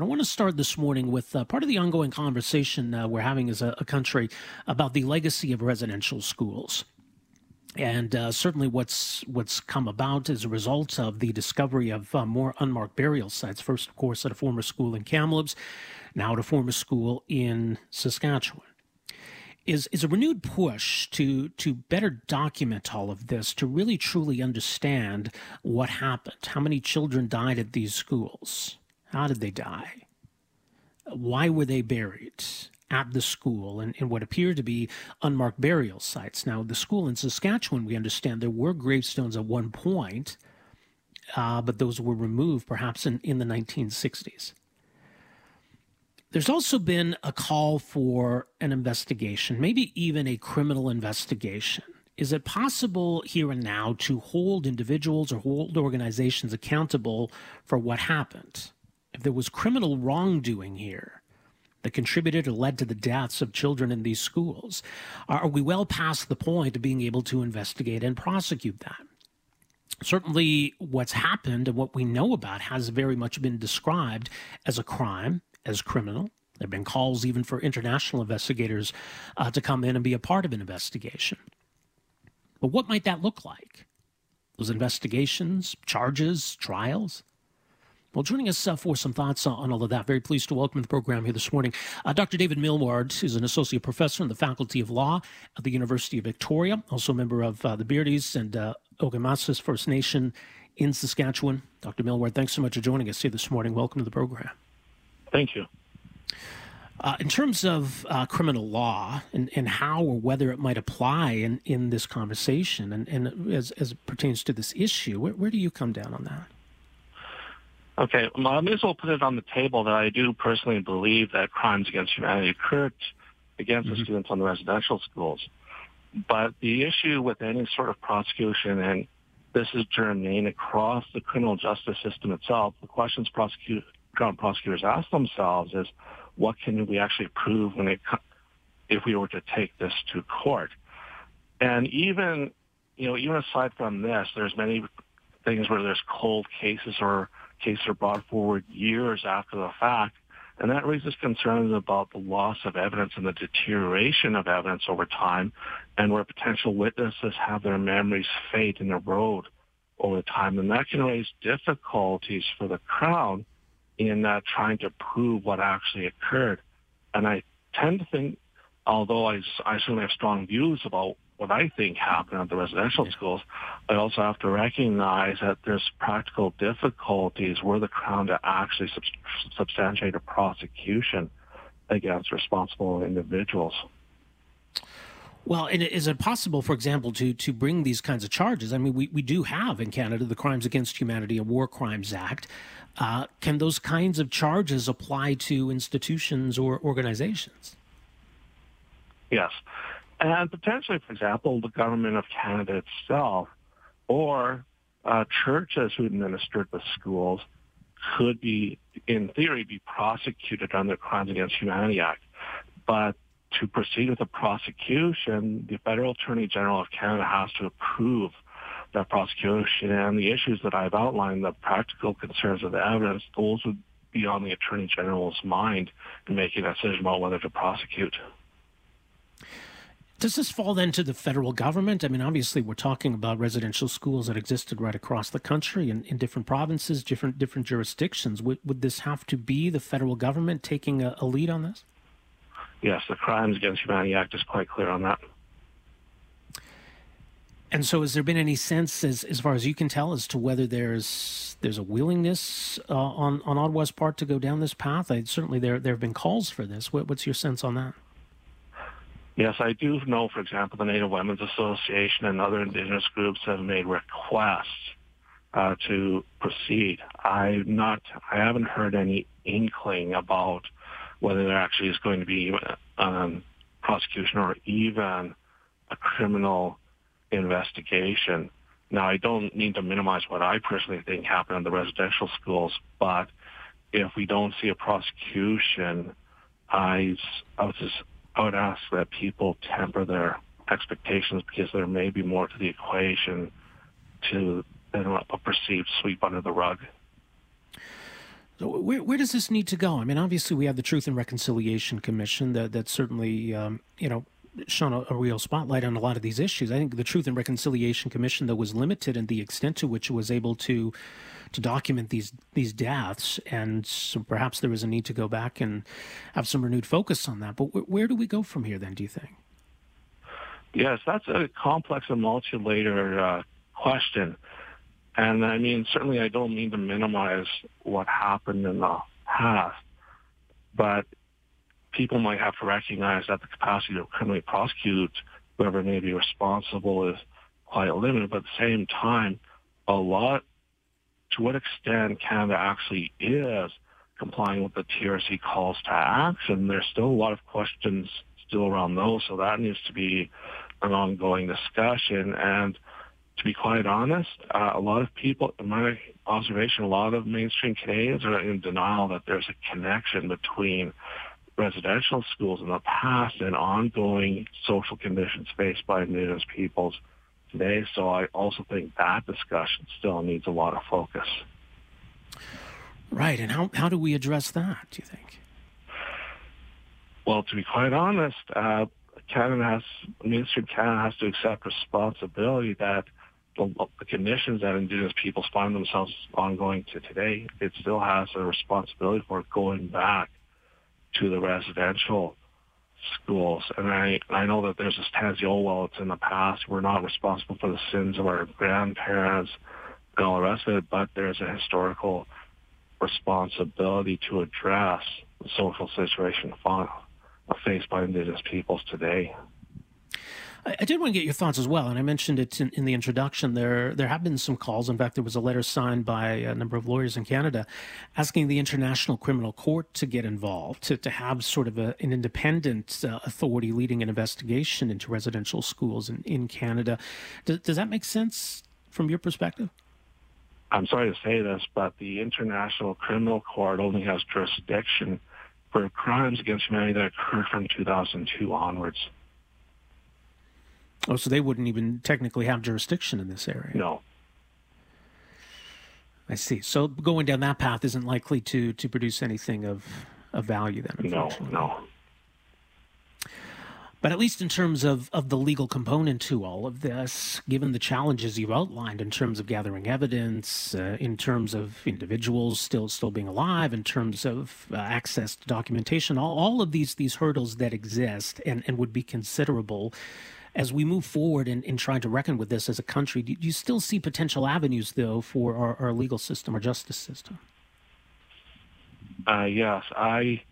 I want to start this morning with uh, part of the ongoing conversation uh, we're having as a, a, country about the legacy of residential schools. And uh, certainly, what's what's come about as a result of the discovery of uh, more unmarked burial sites. First, of course, at a former school in Kamloops, now at a former school in Saskatchewan is is a renewed push to to better document all of this to really truly understand what happened how many children died at these schools how did they die? Why were they buried at the school and in what appear to be unmarked burial sites? Now, the school in Saskatchewan, we understand there were gravestones at one point, uh, but those were removed perhaps in, in the 1960s. There's also been a call for an investigation, maybe even a criminal investigation. Is it possible here and now to hold individuals or hold organizations accountable for what happened? If there was criminal wrongdoing here that contributed or led to the deaths of children in these schools, are we well past the point of being able to investigate and prosecute that? Certainly, what's happened and what we know about has very much been described as a crime, as criminal. There have been calls even for international investigators uh, to come in and be a part of an investigation. But what might that look like? Those investigations, charges, trials? Well, joining us uh, for some thoughts on all of that, very pleased to welcome to the program here this morning uh, Dr. David Milward, is an associate professor in the Faculty of Law at the University of Victoria, also a member of uh, the Beardy's and uh, First Nation in Saskatchewan. Dr. Milward, thanks so much for joining us here this morning. Welcome to the program. Thank you. Uh, in terms of uh, criminal law and, and how or whether it might apply in, in this conversation and, and as, as it pertains to this issue, where, where do you come down on that? Okay, well, I may as well put it on the table that I do personally believe that crimes against humanity occurred against mm-hmm. the students on the residential schools. But the issue with any sort of prosecution, and this is germane across the criminal justice system itself, the questions prosecute, prosecutors ask themselves is, what can we actually prove when it, if we were to take this to court? And even, you know, even aside from this, there's many things where there's cold cases or cases are brought forward years after the fact. And that raises concerns about the loss of evidence and the deterioration of evidence over time, and where potential witnesses have their memories fade and erode over time. And that can raise difficulties for the Crown in uh, trying to prove what actually occurred. And I tend to think, although I, I certainly have strong views about what I think happened at the residential schools, I also have to recognize that there's practical difficulties were the Crown to actually sub- substantiate a prosecution against responsible individuals. Well, and is it possible, for example, to to bring these kinds of charges? I mean, we, we do have in Canada the Crimes Against Humanity and War Crimes Act. Uh, can those kinds of charges apply to institutions or organizations? Yes. And potentially, for example, the government of Canada itself or uh, churches who administered the schools could be, in theory, be prosecuted under the Crimes Against Humanity Act. But to proceed with a prosecution, the Federal Attorney General of Canada has to approve that prosecution. And the issues that I've outlined, the practical concerns of the evidence, those would be on the Attorney General's mind in making a decision about whether to prosecute. Does this fall then to the federal government? I mean, obviously, we're talking about residential schools that existed right across the country in, in different provinces, different different jurisdictions. Would, would this have to be the federal government taking a, a lead on this? Yes, the Crimes Against Humanity Act is quite clear on that. And so, has there been any sense, as, as far as you can tell, as to whether there's there's a willingness uh, on on Ottawa's part to go down this path? I, certainly, there there have been calls for this. What, what's your sense on that? Yes, I do know, for example, the Native Women's Association and other indigenous groups have made requests uh, to proceed. I not, I haven't heard any inkling about whether there actually is going to be um, prosecution or even a criminal investigation. Now, I don't need to minimize what I personally think happened in the residential schools, but if we don't see a prosecution, I, I was just I would ask that people temper their expectations because there may be more to the equation to than a perceived sweep under the rug. So where, where does this need to go? I mean, obviously, we have the Truth and Reconciliation Commission that that certainly, um, you know, shone a, a, real spotlight on a lot of these issues. I think the Truth and Reconciliation Commission, though, was limited in the extent to which it was able to to document these these deaths, and so perhaps there is a need to go back and have some renewed focus on that. But wh- where do we go from here, then? Do you think? Yes, that's a complex and multi-layered uh, question. And I mean, certainly I don't mean to minimize what happened in the past, but people might have to recognize that the capacity to criminally prosecute whoever may be responsible is quite limited. But at the same time, a lot, to what extent Canada actually is complying with the TRC calls to action, there's still a lot of questions still around those. So that needs to be an ongoing discussion. And to be quite honest, uh, a lot of people, in my observation, a lot of mainstream Canadians are in denial that there's a connection between residential schools in the past and ongoing social conditions faced by Indigenous peoples today. So I also think that discussion still needs a lot of focus. Right. And how, how do we address that, do you think? Well, to be quite honest, uh, Canada has, mainstream Canada has to accept responsibility that the, the conditions that Indigenous peoples find themselves ongoing to today, it still has a responsibility for going back to the residential schools. And I, I know that there's this Tansy well, it's in the past. We're not responsible for the sins of our grandparents and all but there's a historical responsibility to address the social situation faced by Indigenous peoples today. I, did want to get your thoughts as well, and I mentioned it in, in, the introduction. There, there have been some calls. In fact, there was a letter signed by a number of lawyers in Canada asking the International Criminal Court to get involved, to, to have sort of a, an independent uh, authority leading an investigation into residential schools in, in Canada. Does, does that make sense from your perspective? I'm sorry to say this, but the International Criminal Court only has jurisdiction for crimes against humanity that occurred from 2002 onwards. Oh, so they wouldn't even technically have jurisdiction in this area? No. I see. So going down that path isn't likely to to produce anything of of value then. No, no. But at least in terms of, of the legal component to all of this, given the challenges you've outlined in terms of gathering evidence, uh, in terms of individuals still still being alive, in terms of uh, access to documentation, all, all of these these hurdles that exist and, and would be considerable as we move forward in, in trying to reckon with this as a country, do you still see potential avenues, though, for our, our legal system, our justice system? Uh, yes, I.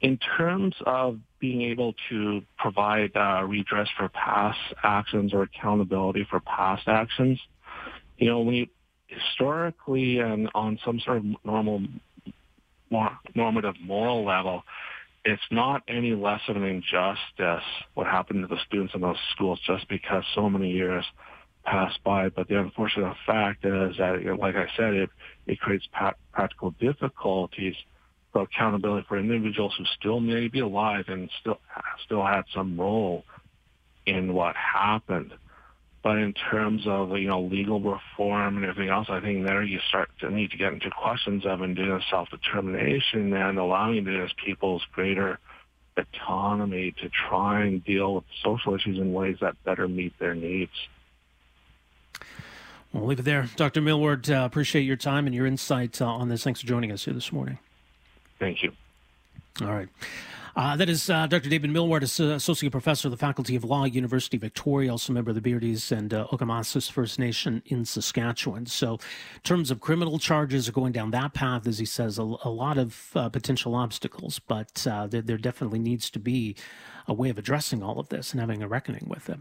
In terms of being able to provide uh, redress for past actions or accountability for past actions, you know, we historically and on some sort of normal, more normative moral level, it's not any less of an injustice what happened to the students in those schools just because so many years passed by. But the unfortunate fact is that, like I said, it, it creates pa- practical difficulties for accountability for individuals who still may be alive and still still had some role in what happened. But in terms of you know legal reform and everything else, I think there you start to need to get into questions of indigenous self-determination and allowing indigenous peoples greater autonomy to try and deal with social issues in ways that better meet their needs. We'll leave it there. Dr. Milward, uh, appreciate your time and your insight uh, on this. Thanks for joining us here this morning. Thank you. All right. Uh, that is uh, Dr. David Milward, Associate Professor of the Faculty of Law, University of Victoria, also member of the Beardy's and uh, First Nation in Saskatchewan. So, in terms of criminal charges, are going down that path, as he says, a, a lot of uh, potential obstacles, but uh, there, there definitely needs to be a way of addressing all of this and having a reckoning with it.